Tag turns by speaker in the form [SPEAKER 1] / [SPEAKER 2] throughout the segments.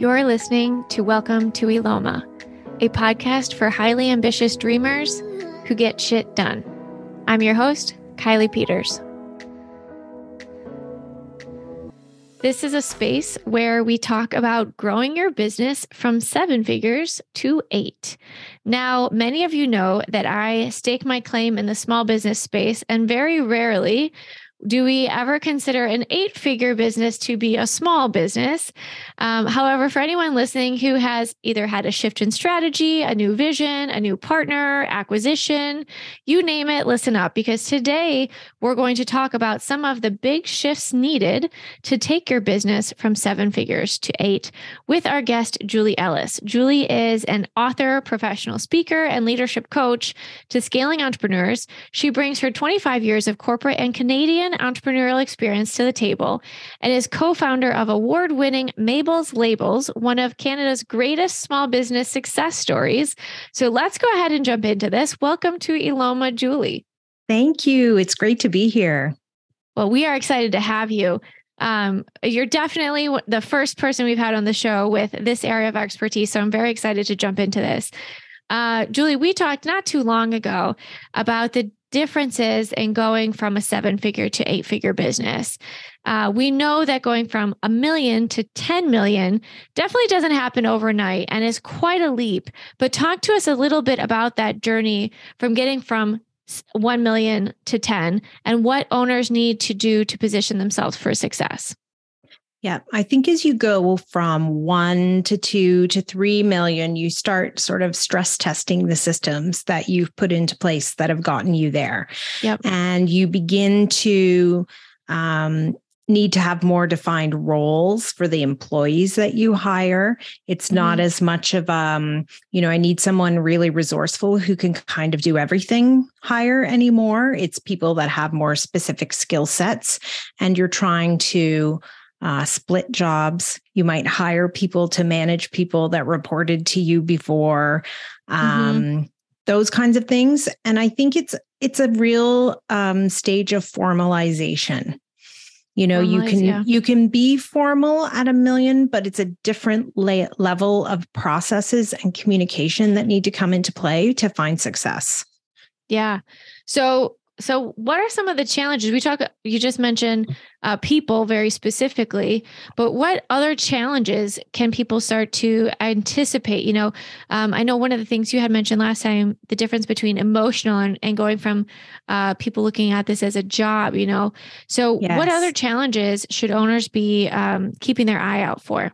[SPEAKER 1] You're listening to Welcome to Eloma, a podcast for highly ambitious dreamers who get shit done. I'm your host, Kylie Peters. This is a space where we talk about growing your business from seven figures to eight. Now, many of you know that I stake my claim in the small business space, and very rarely do we ever consider an eight figure business to be a small business? Um, however, for anyone listening who has either had a shift in strategy, a new vision, a new partner, acquisition, you name it, listen up because today we're going to talk about some of the big shifts needed to take your business from seven figures to eight with our guest, Julie Ellis. Julie is an author, professional speaker, and leadership coach to scaling entrepreneurs. She brings her 25 years of corporate and Canadian entrepreneurial experience to the table and is co founder of award winning Mabel's Labels, one of Canada's greatest small business success stories. So let's go ahead and jump into this. Welcome to Eloma, Julie.
[SPEAKER 2] Thank you. It's great to be here.
[SPEAKER 1] Well, we are excited to have you. Um, you're definitely the first person we've had on the show with this area of expertise. So I'm very excited to jump into this. Uh, Julie, we talked not too long ago about the differences in going from a seven figure to eight figure business. Uh, we know that going from a million to 10 million definitely doesn't happen overnight and is quite a leap. But talk to us a little bit about that journey from getting from 1 million to 10 and what owners need to do to position themselves for success.
[SPEAKER 2] Yeah, I think as you go from one to two to three million, you start sort of stress testing the systems that you've put into place that have gotten you there.
[SPEAKER 1] Yep.
[SPEAKER 2] And you begin to um, need to have more defined roles for the employees that you hire. It's mm-hmm. not as much of um, you know, I need someone really resourceful who can kind of do everything hire anymore. It's people that have more specific skill sets and you're trying to uh, split jobs. You might hire people to manage people that reported to you before, mm-hmm. um, mm-hmm. those kinds of things. And I think it's it's a real um, stage of formalization. You know, Formalize, you can yeah. you can be formal at a million, but it's a different la- level of processes and communication that need to come into play to find success.
[SPEAKER 1] Yeah. So so what are some of the challenges? We talk you just mentioned uh, people very specifically but what other challenges can people start to anticipate? You know um, i know one of the things you had mentioned last time the difference between emotional and, and going from uh, people looking at this as a job you know? So yes. what other challenges should owners be um, keeping their eye out for?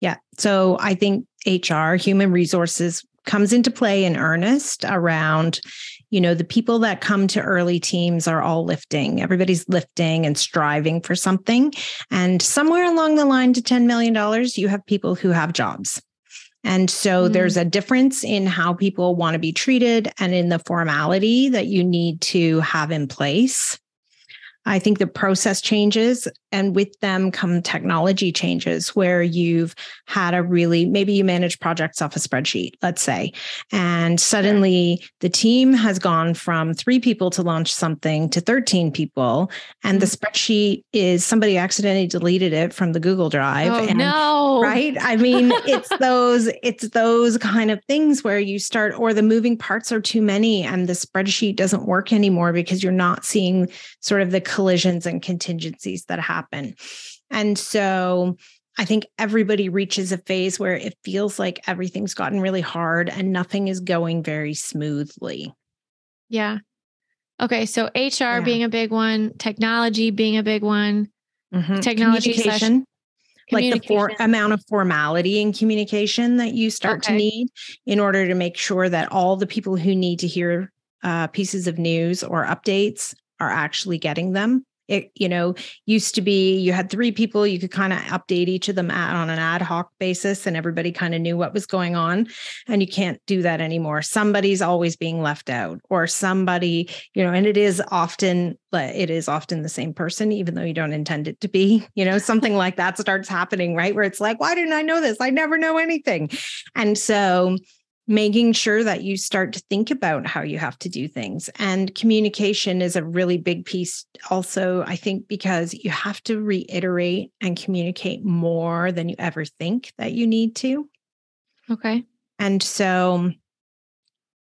[SPEAKER 2] Yeah. So i think hr human resources comes into play in earnest around you know the people that come to early teams are all lifting. Everybody's lifting and striving for something. And somewhere along the line to 10 million dollars you have people who have jobs. And so mm. there's a difference in how people want to be treated and in the formality that you need to have in place I think the process changes and with them come technology changes where you've had a really, maybe you manage projects off a spreadsheet, let's say, and suddenly the team has gone from three people to launch something to 13 people. And the mm-hmm. spreadsheet is somebody accidentally deleted it from the Google Drive.
[SPEAKER 1] Oh,
[SPEAKER 2] and,
[SPEAKER 1] no.
[SPEAKER 2] Right. I mean, it's those, it's those kind of things where you start, or the moving parts are too many and the spreadsheet doesn't work anymore because you're not seeing sort of the collisions and contingencies that happen. And so I think everybody reaches a phase where it feels like everything's gotten really hard and nothing is going very smoothly.
[SPEAKER 1] Yeah. Okay. So HR yeah. being a big one, technology being a big one,
[SPEAKER 2] mm-hmm. technology communication. Like the for, amount of formality in communication that you start okay. to need in order to make sure that all the people who need to hear uh, pieces of news or updates are actually getting them. It, you know, used to be you had three people, you could kind of update each of them on an ad hoc basis and everybody kind of knew what was going on. And you can't do that anymore. Somebody's always being left out, or somebody, you know, and it is often it is often the same person, even though you don't intend it to be. You know, something like that starts happening, right? Where it's like, why didn't I know this? I never know anything. And so making sure that you start to think about how you have to do things. And communication is a really big piece, also, I think, because you have to reiterate and communicate more than you ever think that you need to.
[SPEAKER 1] Okay.
[SPEAKER 2] And so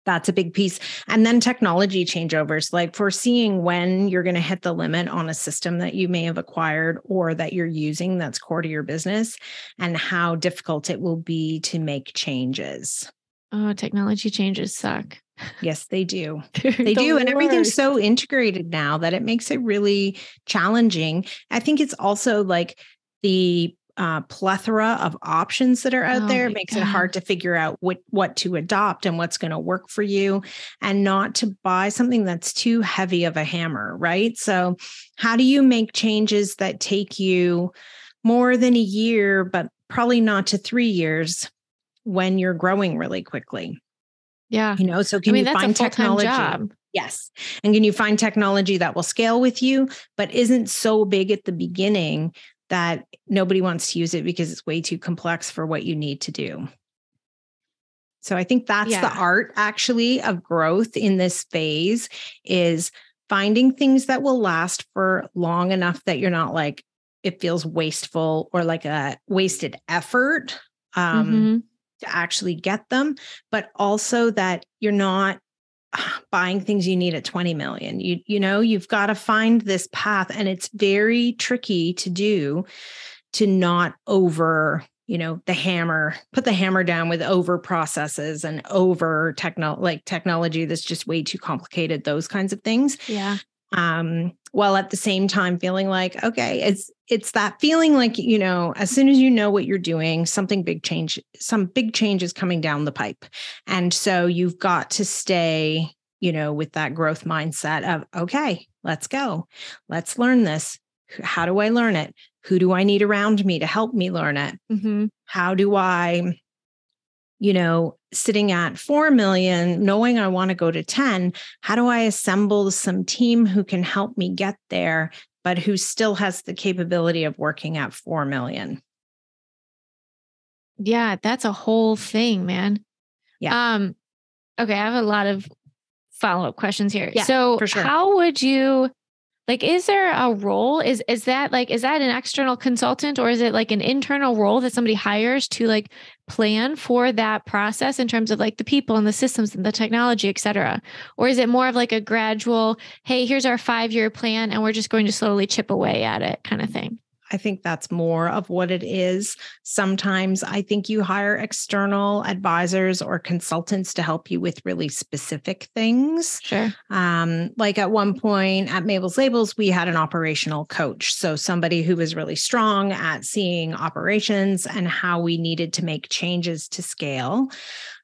[SPEAKER 2] that's a big piece. And then technology changeovers, like foreseeing when you're going to hit the limit on a system that you may have acquired or that you're using that's core to your business, and how difficult it will be to make changes.
[SPEAKER 1] Oh, technology changes suck.
[SPEAKER 2] Yes, they do. they the do. Worst. And everything's so integrated now that it makes it really challenging. I think it's also like the uh, plethora of options that are out oh there makes God. it hard to figure out what what to adopt and what's going to work for you and not to buy something that's too heavy of a hammer right so how do you make changes that take you more than a year but probably not to 3 years when you're growing really quickly.
[SPEAKER 1] Yeah.
[SPEAKER 2] You know, so can I mean, you find technology?
[SPEAKER 1] Job.
[SPEAKER 2] Yes. And can you find technology that will scale with you, but isn't so big at the beginning that nobody wants to use it because it's way too complex for what you need to do? So I think that's yeah. the art actually of growth in this phase is finding things that will last for long enough that you're not like it feels wasteful or like a wasted effort. Um, mm-hmm to actually get them, but also that you're not buying things you need at 20 million. You you know, you've got to find this path and it's very tricky to do to not over you know the hammer put the hammer down with over processes and over techno like technology that's just way too complicated those kinds of things
[SPEAKER 1] yeah
[SPEAKER 2] um, while at the same time feeling like okay it's it's that feeling like you know as soon as you know what you're doing something big change some big change is coming down the pipe. And so you've got to stay you know with that growth mindset of okay let's go. Let's learn this. How do i learn it? Who do i need around me to help me learn it? Mm-hmm. how do i you know, sitting at 4 million, knowing I want to go to 10, how do I assemble some team who can help me get there, but who still has the capability of working at 4 million?
[SPEAKER 1] Yeah, that's a whole thing, man.
[SPEAKER 2] Yeah.
[SPEAKER 1] Um, okay, I have a lot of follow-up questions here.
[SPEAKER 2] Yeah,
[SPEAKER 1] so
[SPEAKER 2] sure.
[SPEAKER 1] how would you like is there a role? Is is that like is that an external consultant or is it like an internal role that somebody hires to like plan for that process in terms of like the people and the systems and the technology et cetera? Or is it more of like a gradual hey here's our five year plan and we're just going to slowly chip away at it kind of thing
[SPEAKER 2] I think that's more of what it is. Sometimes I think you hire external advisors or consultants to help you with really specific things.
[SPEAKER 1] Sure.
[SPEAKER 2] Um, like at one point at Mabel's Labels, we had an operational coach. So somebody who was really strong at seeing operations and how we needed to make changes to scale.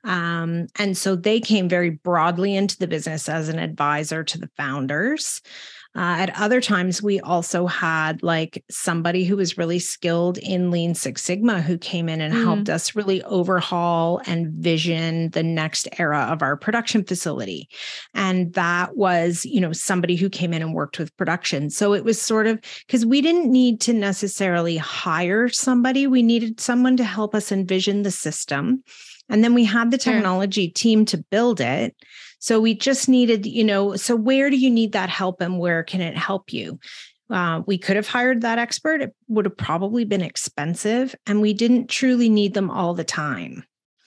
[SPEAKER 2] Um, and so they came very broadly into the business as an advisor to the founders. Uh, at other times, we also had like somebody who was really skilled in Lean Six Sigma who came in and mm. helped us really overhaul and vision the next era of our production facility. And that was, you know, somebody who came in and worked with production. So it was sort of because we didn't need to necessarily hire somebody, we needed someone to help us envision the system. And then we had the technology sure. team to build it. So we just needed, you know, so where do you need that help and where can it help you? Uh, we could have hired that expert. It would have probably been expensive, and we didn't truly need them all the time.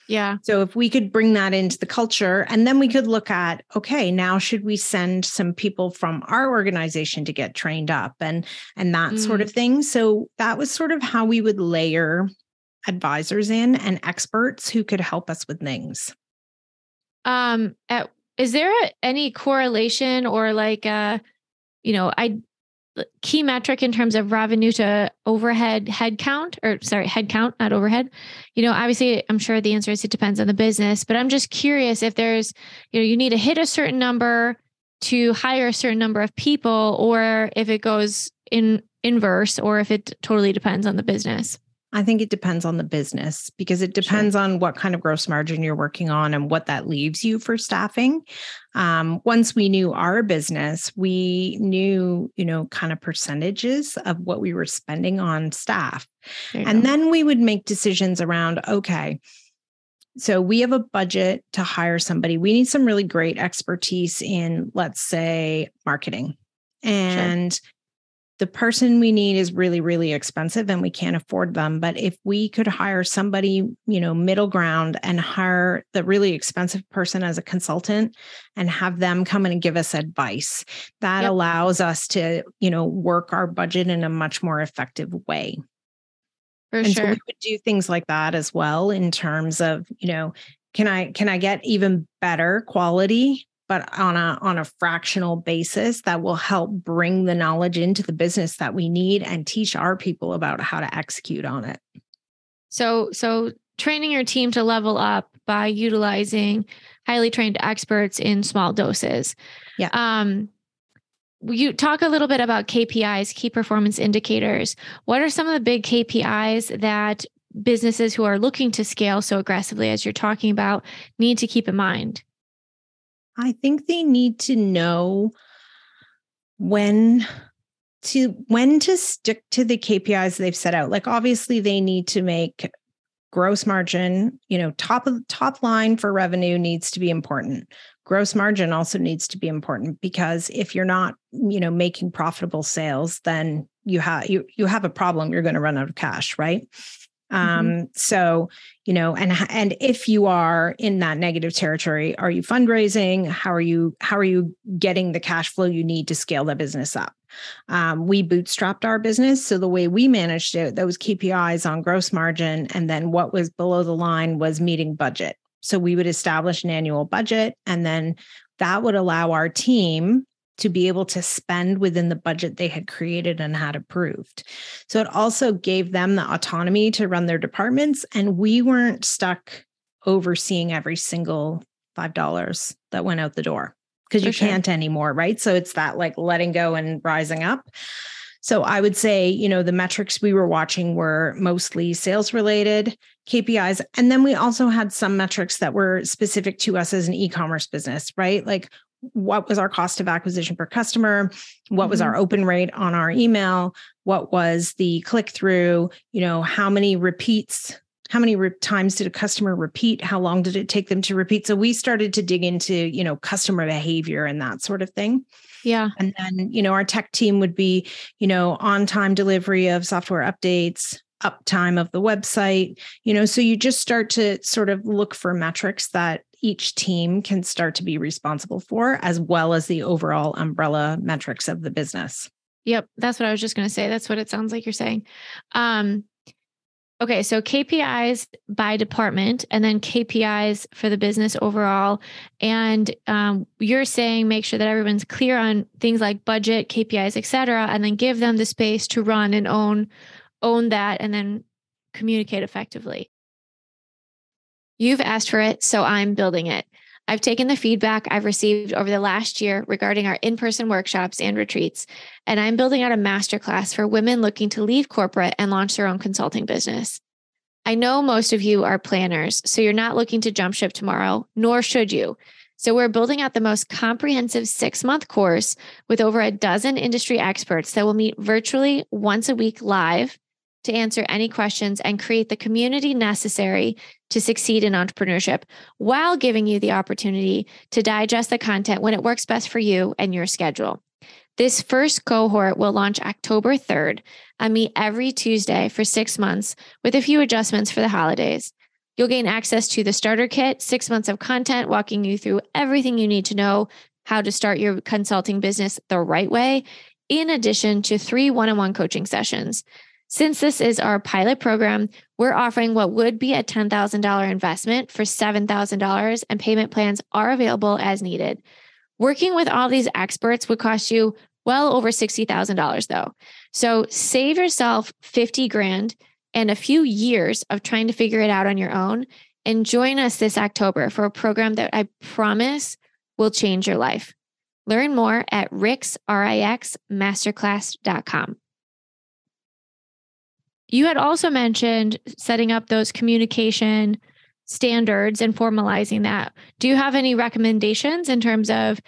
[SPEAKER 1] Yeah.
[SPEAKER 2] So if we could bring that into the culture, and then we could look at, okay, now should we send some people from our organization to get trained up and and that mm. sort of thing. So that was sort of how we would layer advisors in and experts who could help us with things.
[SPEAKER 1] Um, at is there any correlation or like a, you know, I key metric in terms of revenue to overhead headcount or sorry, headcount, not overhead? You know, obviously I'm sure the answer is it depends on the business, but I'm just curious if there's, you know, you need to hit a certain number to hire a certain number of people or if it goes in inverse or if it totally depends on the business.
[SPEAKER 2] I think it depends on the business because it depends sure. on what kind of gross margin you're working on and what that leaves you for staffing. Um, once we knew our business, we knew, you know, kind of percentages of what we were spending on staff. And go. then we would make decisions around, okay, so we have a budget to hire somebody. We need some really great expertise in, let's say, marketing. And sure. The person we need is really, really expensive and we can't afford them. But if we could hire somebody, you know, middle ground and hire the really expensive person as a consultant and have them come in and give us advice, that yep. allows us to, you know, work our budget in a much more effective way.
[SPEAKER 1] For and sure. so we
[SPEAKER 2] would do things like that as well in terms of, you know, can I can I get even better quality but on a on a fractional basis that will help bring the knowledge into the business that we need and teach our people about how to execute on it.
[SPEAKER 1] So so training your team to level up by utilizing highly trained experts in small doses.
[SPEAKER 2] Yeah. Um
[SPEAKER 1] you talk a little bit about KPIs, key performance indicators. What are some of the big KPIs that businesses who are looking to scale so aggressively as you're talking about need to keep in mind?
[SPEAKER 2] I think they need to know when to when to stick to the KPIs they've set out. Like obviously they need to make gross margin, you know, top of top line for revenue needs to be important. Gross margin also needs to be important because if you're not, you know, making profitable sales, then you have you you have a problem. You're going to run out of cash, right? Mm-hmm. Um, mm-hmm. so, you know, and and if you are in that negative territory, are you fundraising? How are you how are you getting the cash flow you need to scale the business up? Um, we bootstrapped our business. So the way we managed it, those KPIs on gross margin, and then what was below the line was meeting budget. So we would establish an annual budget, and then that would allow our team to be able to spend within the budget they had created and had approved. So it also gave them the autonomy to run their departments. And we weren't stuck overseeing every single $5 that went out the door because you sure. can't anymore. Right. So it's that like letting go and rising up. So I would say, you know, the metrics we were watching were mostly sales related KPIs. And then we also had some metrics that were specific to us as an e commerce business, right? Like what was our cost of acquisition per customer? What mm-hmm. was our open rate on our email? What was the click through you know how many repeats how many re- times did a customer repeat? How long did it take them to repeat? So we started to dig into you know customer behavior and that sort of thing.
[SPEAKER 1] Yeah.
[SPEAKER 2] And then you know our tech team would be you know on time delivery of software updates uptime of the website. You know so you just start to sort of look for metrics that each team can start to be responsible for, as well as the overall umbrella metrics of the business.
[SPEAKER 1] Yep, that's what I was just going to say. That's what it sounds like you're saying. Um, okay, so KPIs by department, and then KPIs for the business overall. And um, you're saying make sure that everyone's clear on things like budget, KPIs, et cetera, and then give them the space to run and own own that, and then communicate effectively. You've asked for it, so I'm building it. I've taken the feedback I've received over the last year regarding our in person workshops and retreats, and I'm building out a masterclass for women looking to leave corporate and launch their own consulting business. I know most of you are planners, so you're not looking to jump ship tomorrow, nor should you. So, we're building out the most comprehensive six month course with over a dozen industry experts that will meet virtually once a week live to answer any questions and create the community necessary to succeed in entrepreneurship while giving you the opportunity to digest the content when it works best for you and your schedule. This first cohort will launch October 3rd and meet every Tuesday for six months with a few adjustments for the holidays. You'll gain access to the starter kit, six months of content walking you through everything you need to know how to start your consulting business the right way, in addition to three one on one coaching sessions. Since this is our pilot program, we're offering what would be a $10,000 investment for $7,000, and payment plans are available as needed. Working with all these experts would cost you well over $60,000 though. So save yourself 50 grand and a few years of trying to figure it out on your own and join us this October for a program that I promise will change your life. Learn more at Rix, R-I-X, masterclass.com. You had also mentioned setting up those communication standards and formalizing that. Do you have any recommendations in terms of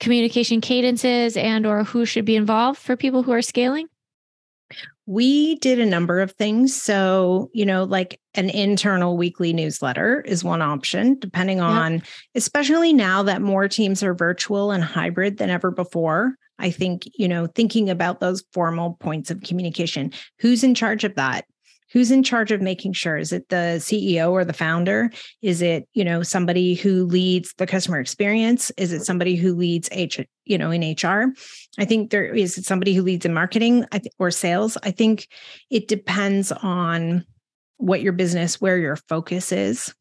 [SPEAKER 1] communication cadences and or who should be involved for people who are scaling?
[SPEAKER 2] we did a number of things. So, you know, like an internal weekly newsletter is one option, depending on, yep. especially now that more teams are virtual and hybrid than ever before. I think, you know, thinking about those formal points of communication, who's in charge of that? who's in charge of making sure? Is it the ceo or the founder? Is it you know somebody who leads the customer experience? Is it somebody who leads h you know in hr i think there is it somebody who leads in marketing or sales. I think it depends on what your business where your focus is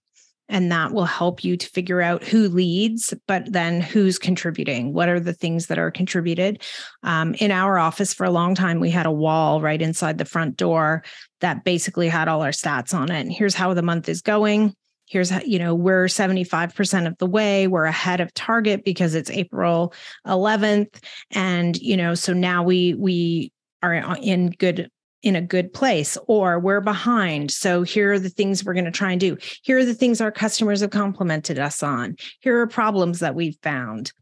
[SPEAKER 2] and that will help you to figure out who leads but then who's contributing. What are the things that are contributed? Um, in our office for a long time we had a wall right inside the front door that basically had all our stats on it. And here's how the month is going. Here's how you know we're 75% of the way. We're ahead of target because it's april 11th and you know so now we we are in good in a good place or we're behind. So here are the things we're going to try and do. Here are the things our customers have complimented us on. Here are problems that we've found.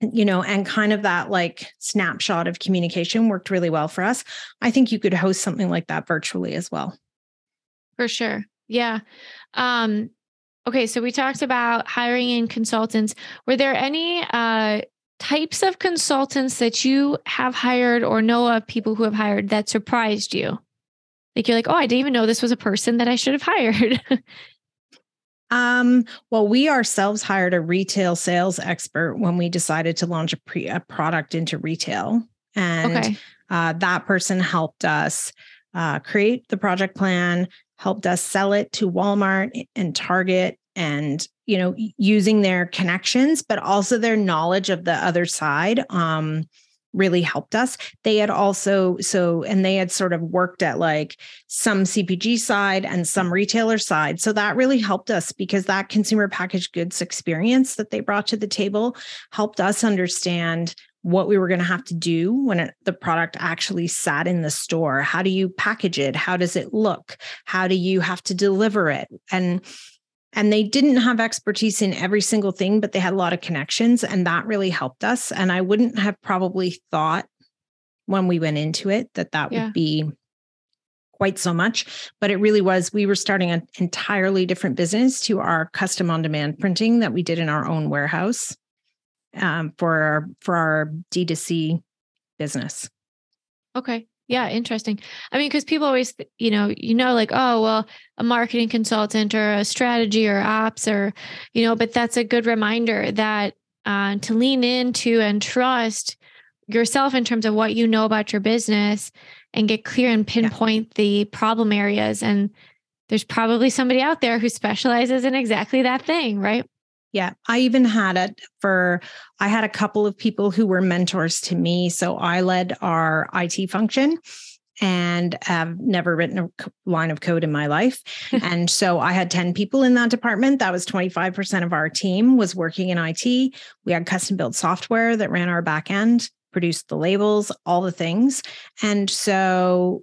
[SPEAKER 2] You know, and kind of that like snapshot of communication worked really well for us. I think you could host something like that virtually as well.
[SPEAKER 1] For sure. Yeah. Um, okay. So we talked about hiring in consultants. Were there any uh, types of consultants that you have hired or know of people who have hired that surprised you? Like you're like, oh, I didn't even know this was a person that I should have hired.
[SPEAKER 2] um, well, we ourselves hired a retail sales expert when we decided to launch a, pre- a product into retail. And okay. uh, that person helped us uh, create the project plan, helped us sell it to Walmart and Target and you know using their connections but also their knowledge of the other side um really helped us. They had also so and they had sort of worked at like some cpg side and some retailer side. So that really helped us because that consumer packaged goods experience that they brought to the table helped us understand what we were going to have to do when it, the product actually sat in the store. How do you package it? How does it look? How do you have to deliver it? And and they didn't have expertise in every single thing but they had a lot of connections and that really helped us. And i wouldn't have probably thought when we went into it that that yeah. would be quite so much but it really was we were starting an entirely different business to our custom on demand printing that we did in our own warehouse um, for our for our d2c business.
[SPEAKER 1] Okay yeah, interesting. I mean, because people always, you know, you know, like, oh, well, a marketing consultant or a strategy or ops or, you know, but that's a good reminder that uh, to lean into and trust yourself in terms of what you know about your business and get clear and pinpoint yeah. the problem areas. And there's probably somebody out there who specializes in exactly that thing, right?
[SPEAKER 2] Yeah, I even had it for, I had a couple of people who were mentors to me. So I led our IT function and have never written a line of code in my life. and so I had 10 people in that department. That was 25% of our team was working in IT. We had custom built software that ran our back end, produced the labels, all the things. And so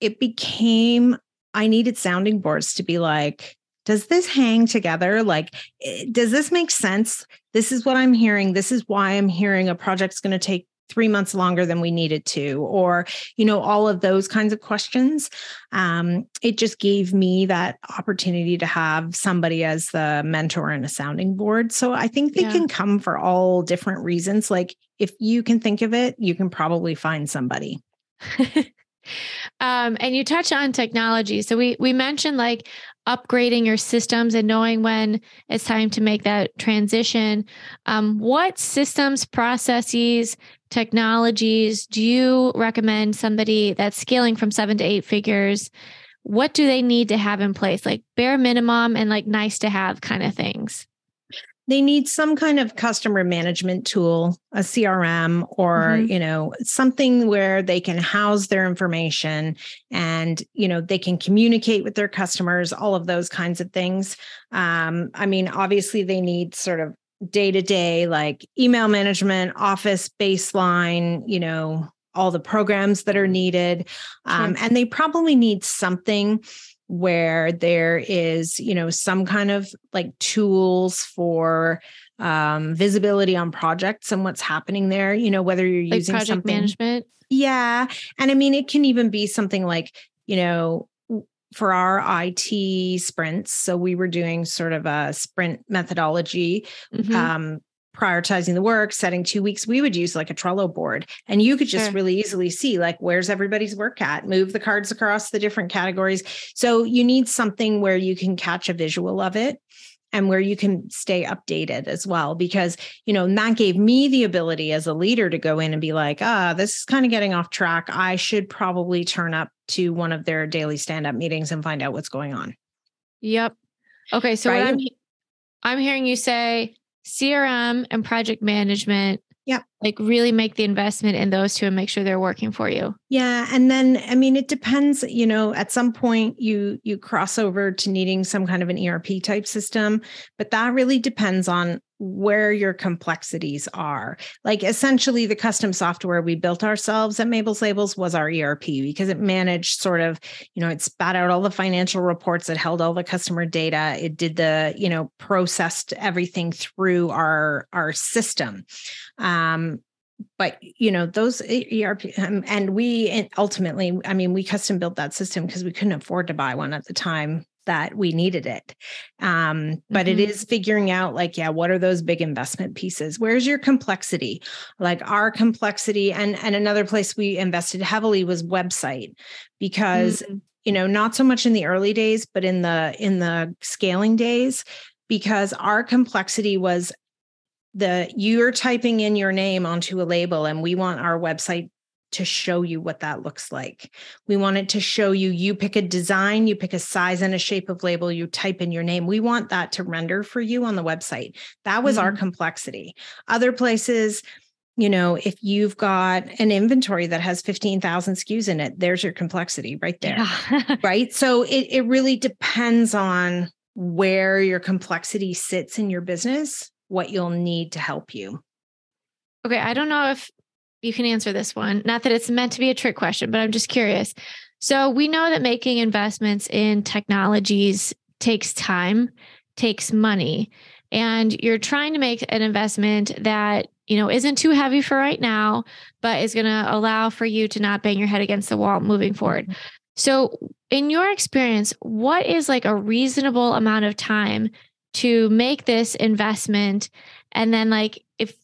[SPEAKER 2] it became, I needed sounding boards to be like, does this hang together? Like, eh, does this make sense? This is what I'm hearing. This is why I'm hearing a project's going to take three months longer than we needed to, or, you know, all of those kinds of questions. Um, it just gave me that opportunity to have somebody as the mentor and a sounding board. So I think they yeah. can come for all different reasons. Like, if you can think of it, you can probably find somebody.
[SPEAKER 1] um, and you touch on technology. So we we mentioned like upgrading your systems and knowing when it's time to make that transition. Um, what systems, processes, technologies do you recommend somebody that's scaling from seven to eight figures? What do they need to have in place, like bare minimum and like nice to have kind of things?
[SPEAKER 2] They need some kind of customer management tool a crm or mm-hmm. you know something where they can house their information and you know they can communicate with their customers all of those kinds of things. Um, i mean obviously they need sort of day to day like email management office baseline you know all the programs that are needed. Um, and they probably need something where there is you know some kind of like tools for um visibility on projects and what's happening there you know whether you're like using
[SPEAKER 1] project
[SPEAKER 2] something
[SPEAKER 1] management
[SPEAKER 2] Yeah. And I mean, it can even be something like, you know, for our IT sprints. So we were doing sort of a sprint methodology, mm-hmm. um, prioritizing the work, setting two weeks. We would use like a Trello board, and you could just sure. really easily see like where's everybody's work at, move the cards across the different categories. So you need something where you can catch a visual of it and where you can stay updated as well because you know that gave me the ability as a leader to go in and be like ah this is kind of getting off track i should probably turn up to one of their daily stand up meetings and find out what's going on
[SPEAKER 1] yep okay so right? I'm, I'm hearing you say crm and project management
[SPEAKER 2] yeah.
[SPEAKER 1] Like really make the investment in those two and make sure they're working for you.
[SPEAKER 2] Yeah, and then I mean it depends, you know, at some point you you cross over to needing some kind of an ERP type system, but that really depends on where your complexities are. Like essentially the custom software we built ourselves at Mabel's Labels was our ERP because it managed sort of, you know, it spat out all the financial reports, it held all the customer data, it did the, you know, processed everything through our our system. Um but you know those ERP um, and we ultimately I mean we custom built that system because we couldn't afford to buy one at the time that we needed it. Um, but mm-hmm. it is figuring out like, yeah, what are those big investment pieces? Where's your complexity? Like our complexity, and and another place we invested heavily was website because mm-hmm. you know, not so much in the early days, but in the in the scaling days, because our complexity was the you're typing in your name onto a label and we want our website to show you what that looks like. We want it to show you, you pick a design, you pick a size and a shape of label, you type in your name. We want that to render for you on the website. That was mm-hmm. our complexity. Other places, you know, if you've got an inventory that has 15,000 SKUs in it, there's your complexity right there. Yeah. right. So it, it really depends on where your complexity sits in your business, what you'll need to help you.
[SPEAKER 1] Okay. I don't know if you can answer this one. Not that it's meant to be a trick question, but I'm just curious. So we know that making investments in technologies takes time, takes money, and you're trying to make an investment that you know isn't too heavy for right now, but is going to allow for you to not bang your head against the wall moving forward. Mm-hmm. So, in your experience, what is like a reasonable amount of time to make this investment? And then, like, if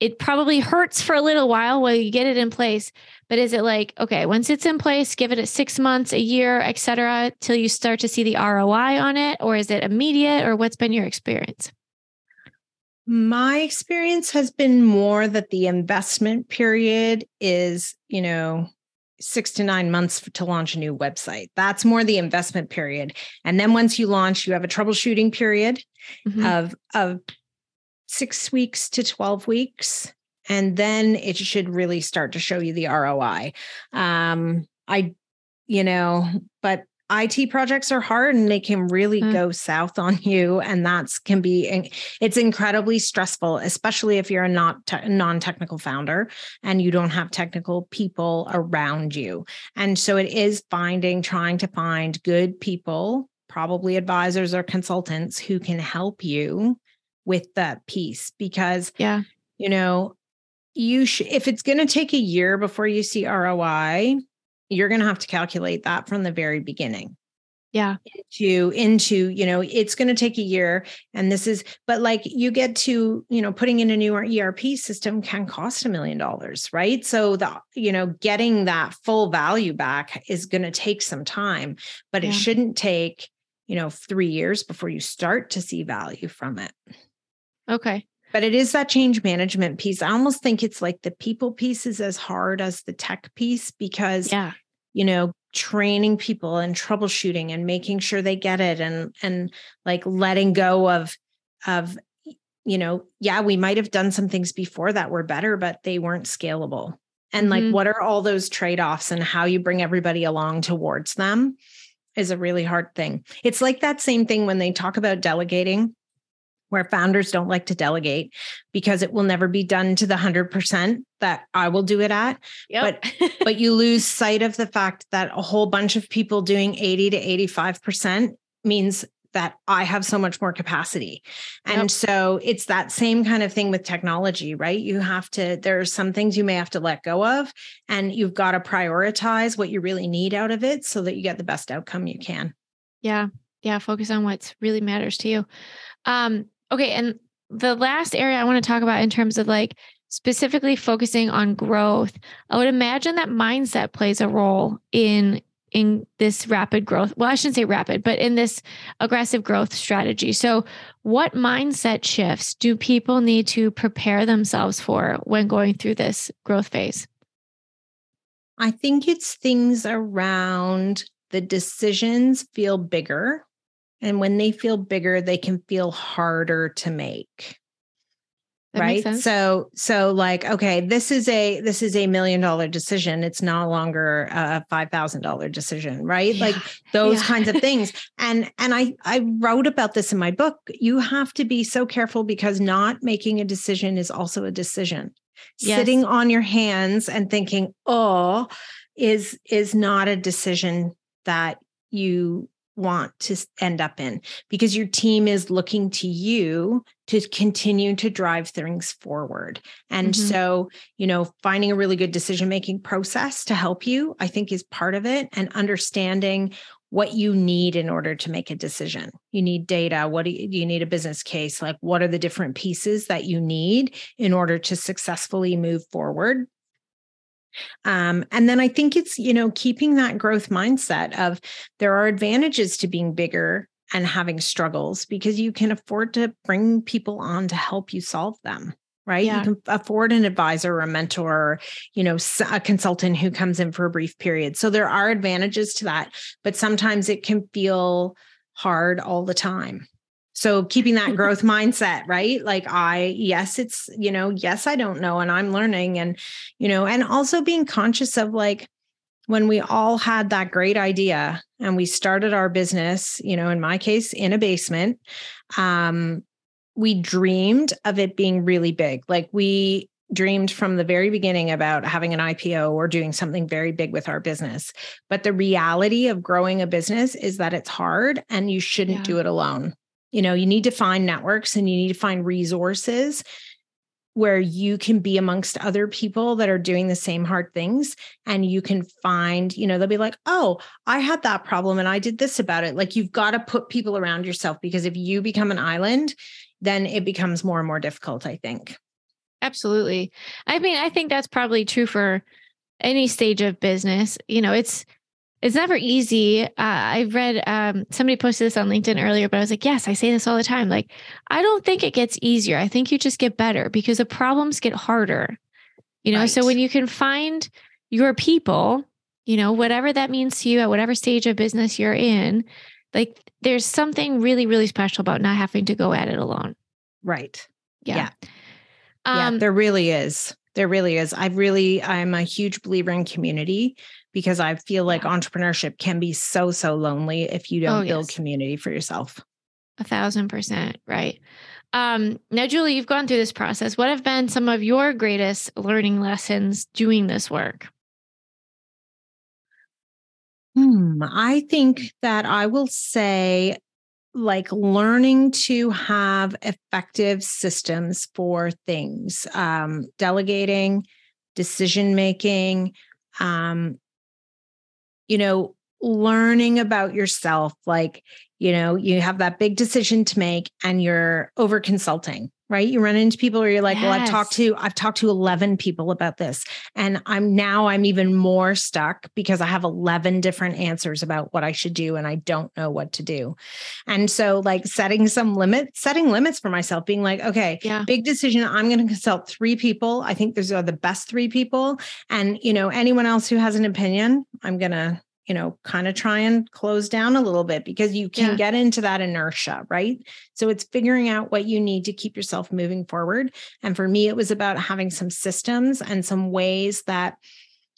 [SPEAKER 1] it probably hurts for a little while while you get it in place but is it like okay once it's in place give it a six months a year etc till you start to see the roi on it? Or is it immediate? Or what's been your experience?
[SPEAKER 2] My experience has been more that the investment period is you know six to nine months to launch a new website that's more the investment period and then once you launch you have a troubleshooting period mm-hmm. of of six weeks to 12 weeks. And then it should really start to show you the ROI. Um, I, you know, but IT projects are hard and they can really mm. go south on you. And that's can be, it's incredibly stressful, especially if you're a not te- non-technical founder and you don't have technical people around you. And so it is finding, trying to find good people, probably advisors or consultants who can help you with that piece because
[SPEAKER 1] yeah
[SPEAKER 2] you know you sh- if it's going to take a year before you see ROI you're going to have to calculate that from the very beginning
[SPEAKER 1] yeah
[SPEAKER 2] into into you know it's going to take a year and this is but like you get to you know putting in a new erp system can cost a million dollars right so the you know getting that full value back is going to take some time but yeah. it shouldn't take you know 3 years before you start to see value from it
[SPEAKER 1] Okay.
[SPEAKER 2] But it is that change management piece. I almost think it's like the people piece is as hard as the tech piece because,
[SPEAKER 1] yeah.
[SPEAKER 2] You know, training people and troubleshooting and making sure they get it and and like letting go of of you know yeah we might have done some things before that were better but they weren't scalable. And mm-hmm. like what are all those trade-offs and how you bring everybody along towards them is a really hard thing. It's like that same thing when they talk about delegating where founders don't like to delegate because it will never be done to the 100% that I will do it at. Yep. But but you lose sight of the fact that a whole bunch of people doing 80 to 85% means that I have so much more capacity. And yep. so it's that same kind of thing with technology, right? You have to, there are some things you may have to let go of, and you've got to prioritize what you really need out of it so that you get the best outcome you can.
[SPEAKER 1] Yeah. Yeah. Focus on what really matters to you. Um, okay. And the last area I want to talk about in terms of like specifically focusing on growth, I would imagine that mindset plays a role in in this rapid growth. Well, I shouldn't say rapid, but in this aggressive growth strategy. So, what mindset shifts do people need to prepare themselves for when going through this growth phase?
[SPEAKER 2] I think it's things around the decisions feel bigger. And when they feel bigger, they can feel harder to make. That right so so like okay this is a this is a million dollar decision it's no longer a five thousand dollar decision right yeah. like those yeah. kinds of things and and i i wrote about this in my book you have to be so careful because not making a decision is also a decision yes. sitting on your hands and thinking oh is is not a decision that you want to end up in because your team is looking to you to continue to drive things forward. And mm-hmm. so, you know, finding a really good decision making process to help you, I think is part of it and understanding what you need in order to make a decision. You need data. What do you, do you need a business case? Like, what are the different pieces that you need in order to successfully move forward? Um, and then I think it's, you know, keeping that growth mindset of there are advantages to being bigger and having struggles because you can afford to bring people on to help you solve them right? Yeah. you can afford an advisor or a mentor or, you know a consultant who comes in for a brief period. So there are advantages to that but sometimes it can feel hard all the time so keeping that growth mindset, right? Like I, yes, it's, you know, yes, I don't know and I'm learning and, you know, and also being conscious of like when we all had that great idea and we started our business, you know, in my case, in a basement, um, we dreamed of it being really big. Like we dreamed from the very beginning about having an IPO or doing something very big with our business. But the reality of growing a business is that it's hard and you shouldn't yeah. do it alone. You know, you need to find networks and you need to find resources where you can be amongst other people that are doing the same hard things and you can find you know they'll be like oh i had that problem and i did this about it. Like you've got to put people around yourself because if you become an island then it becomes more and more difficult i think.
[SPEAKER 1] Absolutely. I mean i think that's probably true for any stage of business. You know it's it's never easy. Uh, I read um, somebody posted this on LinkedIn earlier, but I was like, yes, I say this all the time. Like, I don't think it gets easier. I think you just get better because the problems get harder. You know, right. so when you can find your people, you know, whatever that means to you at whatever stage of business you're in, like there's something really, really special about not having to go at it alone.
[SPEAKER 2] Right. Yeah. Yeah. Um, yeah there really is. There really is. I really, I'm a huge believer in community because I feel like entrepreneurship can be so, so lonely if you don't oh, build yes. community for yourself.
[SPEAKER 1] A thousand percent. Right. Um, now, Julie, you've gone through this process. What have been some of your greatest learning lessons doing this work?
[SPEAKER 2] Hmm, I think that I will say, like, learning to have effective systems for things, um, delegating, decision making, um, you know, learning about yourself. Like, you know, you have that big decision to make and you're over consulting, right? You run into people where you're like, yes. well, I've talked to, I've talked to 11 people about this. And I'm now I'm even more stuck because I have 11 different answers about what I should do and I don't know what to do. And so like setting some limits, setting limits for myself, being like, okay, yeah. big decision. I'm going to consult three people. I think those are the best three people. And, you know, anyone else who has an opinion, I'm going to you know, kind of try and close down a little bit because you can yeah. get into that inertia, right? So it's figuring out what you need to keep yourself moving forward. And for me, it was about having some systems and some ways that,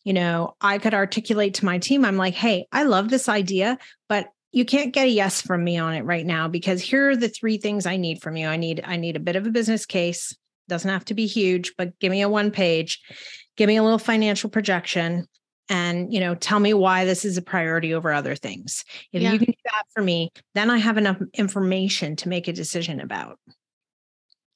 [SPEAKER 2] you know, I could articulate to my team. I'm like, hey, I love this idea, but you can't get a yes from me on it right now because here are the three things I need from you. I need I need a bit of a business case. Doesn't have to be huge, but give me a one page. Give me a little financial projection and you know tell me why this is a priority over other things if
[SPEAKER 1] Yeah.
[SPEAKER 2] you can do that for me then i have enough information to make a decision about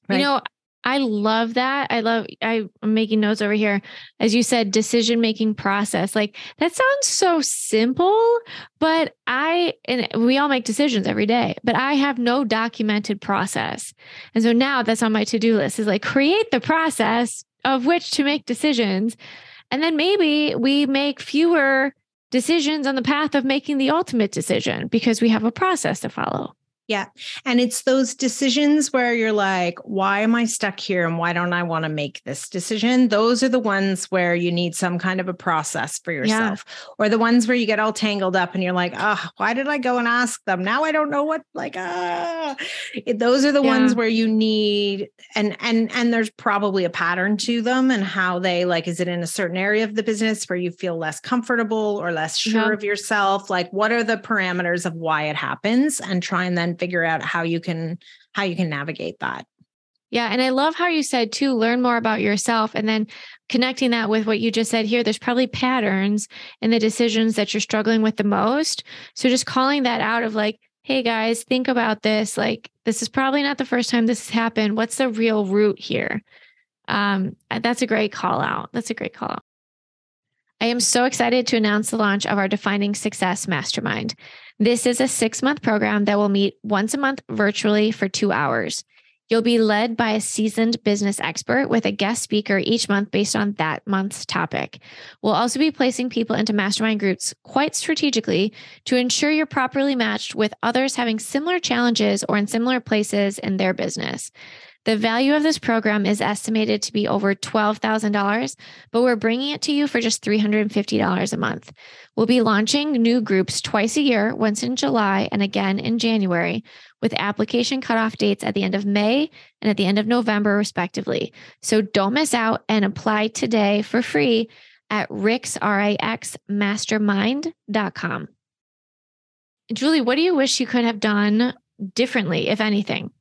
[SPEAKER 1] You know, I love that. I love I, I'm making notes over here. As you said, decision making process. Like that sounds so simple, but I and we all make decisions every day, but I have no documented process. And so now that's on my to-do list is like create the process of which to make decisions. And then maybe we make fewer decisions on the path of making the ultimate decision because we have a process to follow.
[SPEAKER 2] And it's those decisions where you're like, why am I stuck here and why don't I want to make this decision? Those are the ones where you need some kind of a process for yourself. Or the ones where you get all tangled up and you're like, oh, why did I go and ask them? Now I don't know what like ah. It- Those are the ones where you need and and and there's probably a pattern to them and how they like is it in a certain area of the business where you feel less comfortable or less sure
[SPEAKER 1] Yeah.
[SPEAKER 2] of yourself? Like what are the parameters of why it happens and try and then figure out how you can how you can navigate that.
[SPEAKER 1] Yeah. And I love how you said to learn more about yourself and then connecting that with what you just said here. There's probably patterns in the decisions that you're struggling with the most. So just calling that out of like, hey guys, think about this. Like, this is probably not the first time this has happened. What's the real root here? Um, that's a great call out. That's a great call out. I am so excited to announce the launch of our Defining Success Mastermind. This is a six month program that will meet once a month virtually for two hours. You'll be led by a seasoned business expert with a guest speaker each month based on that month's topic. We'll also be placing people into mastermind groups quite strategically to ensure you're properly matched with others having similar challenges or in similar places in their business. The value of this program is estimated to be over $12,000, but we're bringing it to you for just $350 a month. We'll be launching new groups twice a year, once in July and again in January, with application cutoff dates at the end of May and at the end of November, respectively. So don't miss out and apply today for free at Rix, R-I-X, Julie, what do you wish you could have done differently, if anything?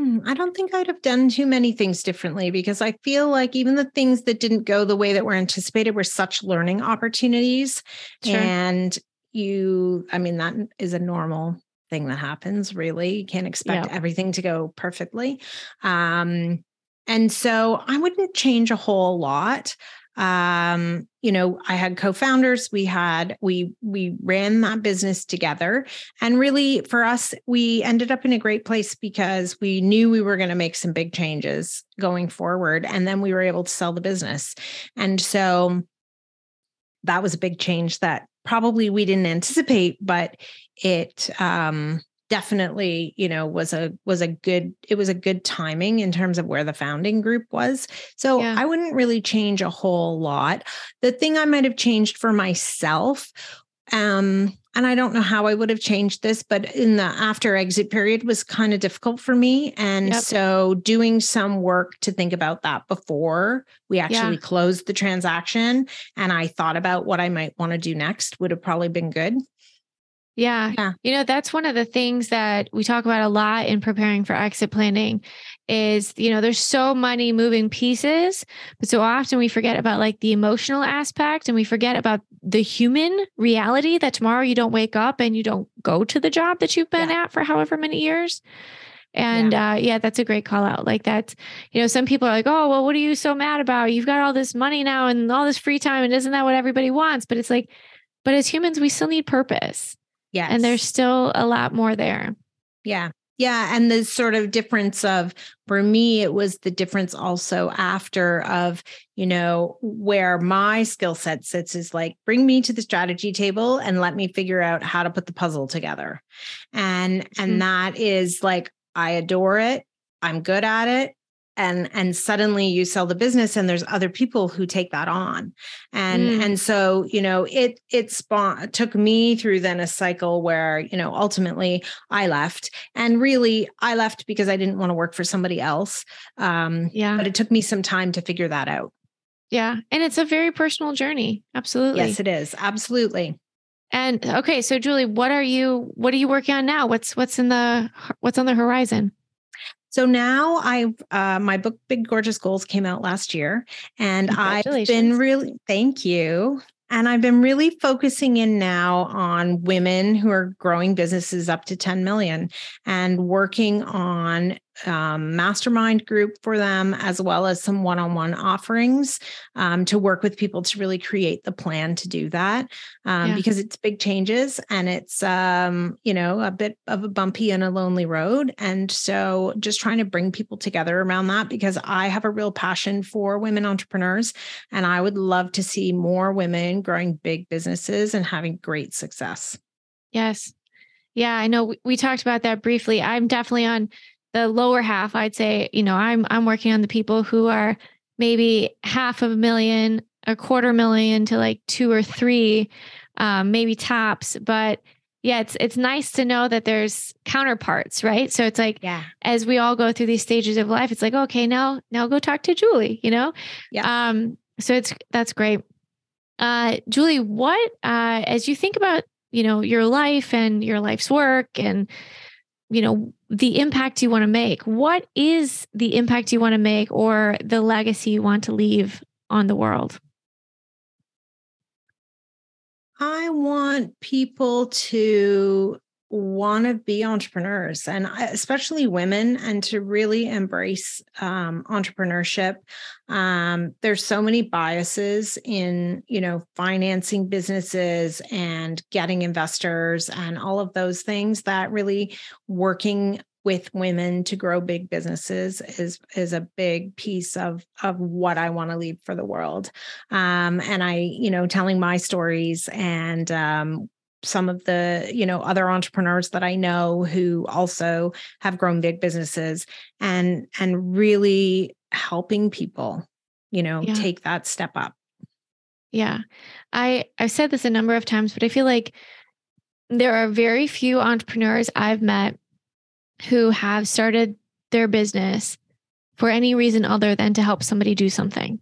[SPEAKER 2] Hmm, I don't think I'd have done too many things differently because I feel like even the things that didn't go the way that were anticipated were such learning opportunities.
[SPEAKER 1] Sure.
[SPEAKER 2] And you, I mean, that is a normal thing that happens, really. You can't expect
[SPEAKER 1] Yeah.
[SPEAKER 2] everything to go perfectly. Um, and so I wouldn't change a whole lot. Um, you know, I had co-founders, we had we we ran that business together. And really for us, we ended up in a great place because we knew we were going to make some big changes going forward. And then we were able to sell the business. And so that was a big change that probably we didn't anticipate, but it um definitely you know was a was a good it was a good timing in terms of where the founding group was. So
[SPEAKER 1] Yeah.
[SPEAKER 2] i wouldn't really change a whole lot. The thing i might have changed for myself um and i don't know how i would have changed this but in the after exit period was kind of difficult for me. And
[SPEAKER 1] Yep.
[SPEAKER 2] so doing some work to think about that before we actually closed the transaction and i thought about what i might want to do next would have probably been good
[SPEAKER 1] Yeah.
[SPEAKER 2] Yeah.
[SPEAKER 1] You know, that's one of the things that we talk about a lot in preparing for exit planning is, you know, there's so many moving pieces, but so often we forget about like the emotional aspect and we forget about the human reality that tomorrow you don't wake up and you don't go to the job that you've been at for however many years. And uh yeah, that's a great call out. Like that's, you know, some people are like, "Oh, well, what are you so mad about? You've got all this money now and all this free time and isn't that what everybody wants?" But it's like but as humans, we still need purpose
[SPEAKER 2] yeah
[SPEAKER 1] and there's still a lot more there.
[SPEAKER 2] Yeah. Yeah. And the sort of difference of, for me, it was the difference also after of, you know, where my skill set sits is like, bring me to the strategy table and let me figure out how to put the puzzle together. And, and mm-hmm. that is like, I adore it. I'm good at it. And, and suddenly you sell the business and there's other people who take that on and
[SPEAKER 1] Mm.
[SPEAKER 2] and so you know it it spawned took me through then a cycle where you know ultimately i left and really i left because i didn't want to work for somebody else um
[SPEAKER 1] Yeah.
[SPEAKER 2] but it took me some time to figure that out
[SPEAKER 1] Yeah. And it's a very personal journey. Absolutely.
[SPEAKER 2] yes it is absolutely
[SPEAKER 1] and okay, so Julie, what are you what are you working on now? What's what's in the what's on the horizon?
[SPEAKER 2] So now I've uh, my book Big Gorgeous Goals came out last year, and I've been really thank you. And I've been really focusing in now on women who are growing businesses up to 10 million and working on um, mastermind group for them, as well as some one on one offerings um, to work with people to really create the plan to do that um, yeah. because it's big changes and it's, um, you know, a bit of a bumpy and a lonely road. And so just trying to bring people together around that because I have a real passion for women entrepreneurs and I would love to see more women growing big businesses and having great success.
[SPEAKER 1] Yes. Yeah, I know we, we talked about that briefly. I'm definitely on the lower half, I'd say, you know, I'm I'm working on the people who are maybe half of a million, a quarter million to like two or three, um, maybe tops. But yeah, it's it's nice to know that there's counterparts, right? So it's like yeah. as we all go through these stages of life, it's like, okay, now now go talk to Julie, you know? Yeah. Um, so it's that's great. Uh Julie, what uh as you think about, you know, your life and your life's work and you know the impact you want to make. What is the impact you want to make or the legacy you want to leave on the world?
[SPEAKER 2] I want people to want to be entrepreneurs and especially women and to really embrace um, entrepreneurship um, there's so many biases in you know financing businesses and getting investors and all of those things that really working with women to grow big businesses is is a big piece of of what I want to leave for the world. Um, and I, you know, telling my stories and um, some of the you know other entrepreneurs that i know who also have grown big businesses and and really helping people you know yeah. take that step up.
[SPEAKER 1] Yeah. I i've said this a number of times but i feel like there are very few entrepreneurs i've met who have started their business for any reason other than to help somebody do something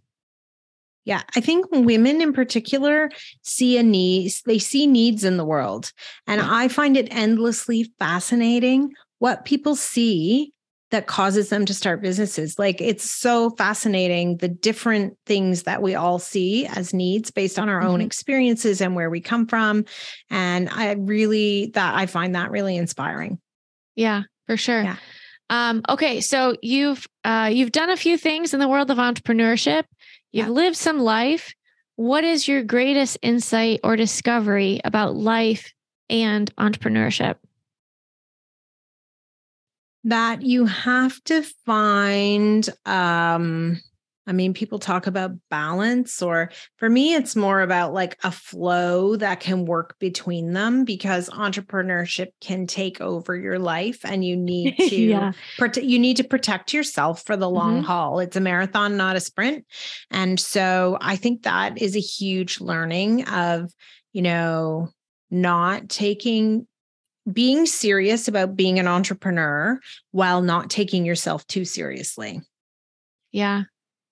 [SPEAKER 2] yeah, I think women in particular see a need, they see needs in the world. And I find it endlessly fascinating what people see that causes them to start businesses. Like it's so fascinating the different things that we all see as needs based on our mm-hmm. own experiences and where we come from. And I really that I find that really inspiring.
[SPEAKER 1] Yeah, for sure. Yeah. Um, okay, so you've uh, you've done a few things in the world of entrepreneurship. You've yeah. lived some life. What is your greatest insight or discovery about life and entrepreneurship?
[SPEAKER 2] That you have to find um, I mean, people talk about balance, or for me, it's more about like a flow that can work between them because entrepreneurship can take over your life and you need to yeah. prote- you need to protect yourself for the long mm-hmm. haul. It's a marathon, not a sprint. And so I think that is a huge learning of, you know, not taking being serious about being an entrepreneur while not taking yourself too seriously.
[SPEAKER 1] Yeah,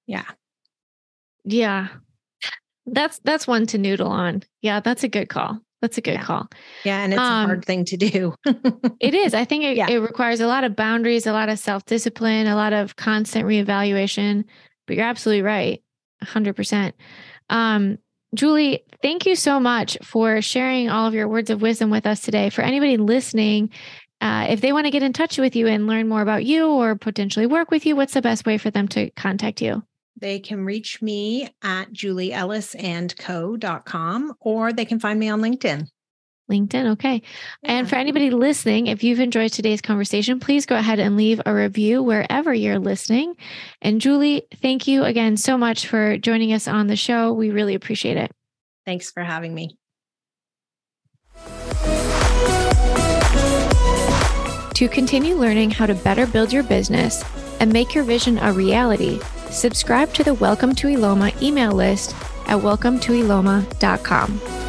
[SPEAKER 2] yeah.
[SPEAKER 1] Yeah. That's that's one to noodle on. Yeah, that's a good call. That's a good
[SPEAKER 2] yeah.
[SPEAKER 1] call.
[SPEAKER 2] Yeah, and it's um, a hard thing to do.
[SPEAKER 1] it is. I think it, yeah. it requires a lot of boundaries, a lot of self-discipline, a lot of constant reevaluation. But you're absolutely right. 100%. Um, Julie, thank you so much for sharing all of your words of wisdom with us today. For anybody listening, uh, if they want to get in touch with you and learn more about you or potentially work with you, what's the best way for them to contact you?
[SPEAKER 2] They can reach me at julieellisandco.com or they can find me on LinkedIn.
[SPEAKER 1] LinkedIn. Okay. Yeah. And for anybody listening, if you've enjoyed today's conversation, please go ahead and leave a review wherever you're listening. And Julie, thank you again so much for joining us on the show. We really appreciate it.
[SPEAKER 2] Thanks for having me.
[SPEAKER 1] To continue learning how to better build your business and make your vision a reality, subscribe to the Welcome to Eloma email list at welcometoeloma.com.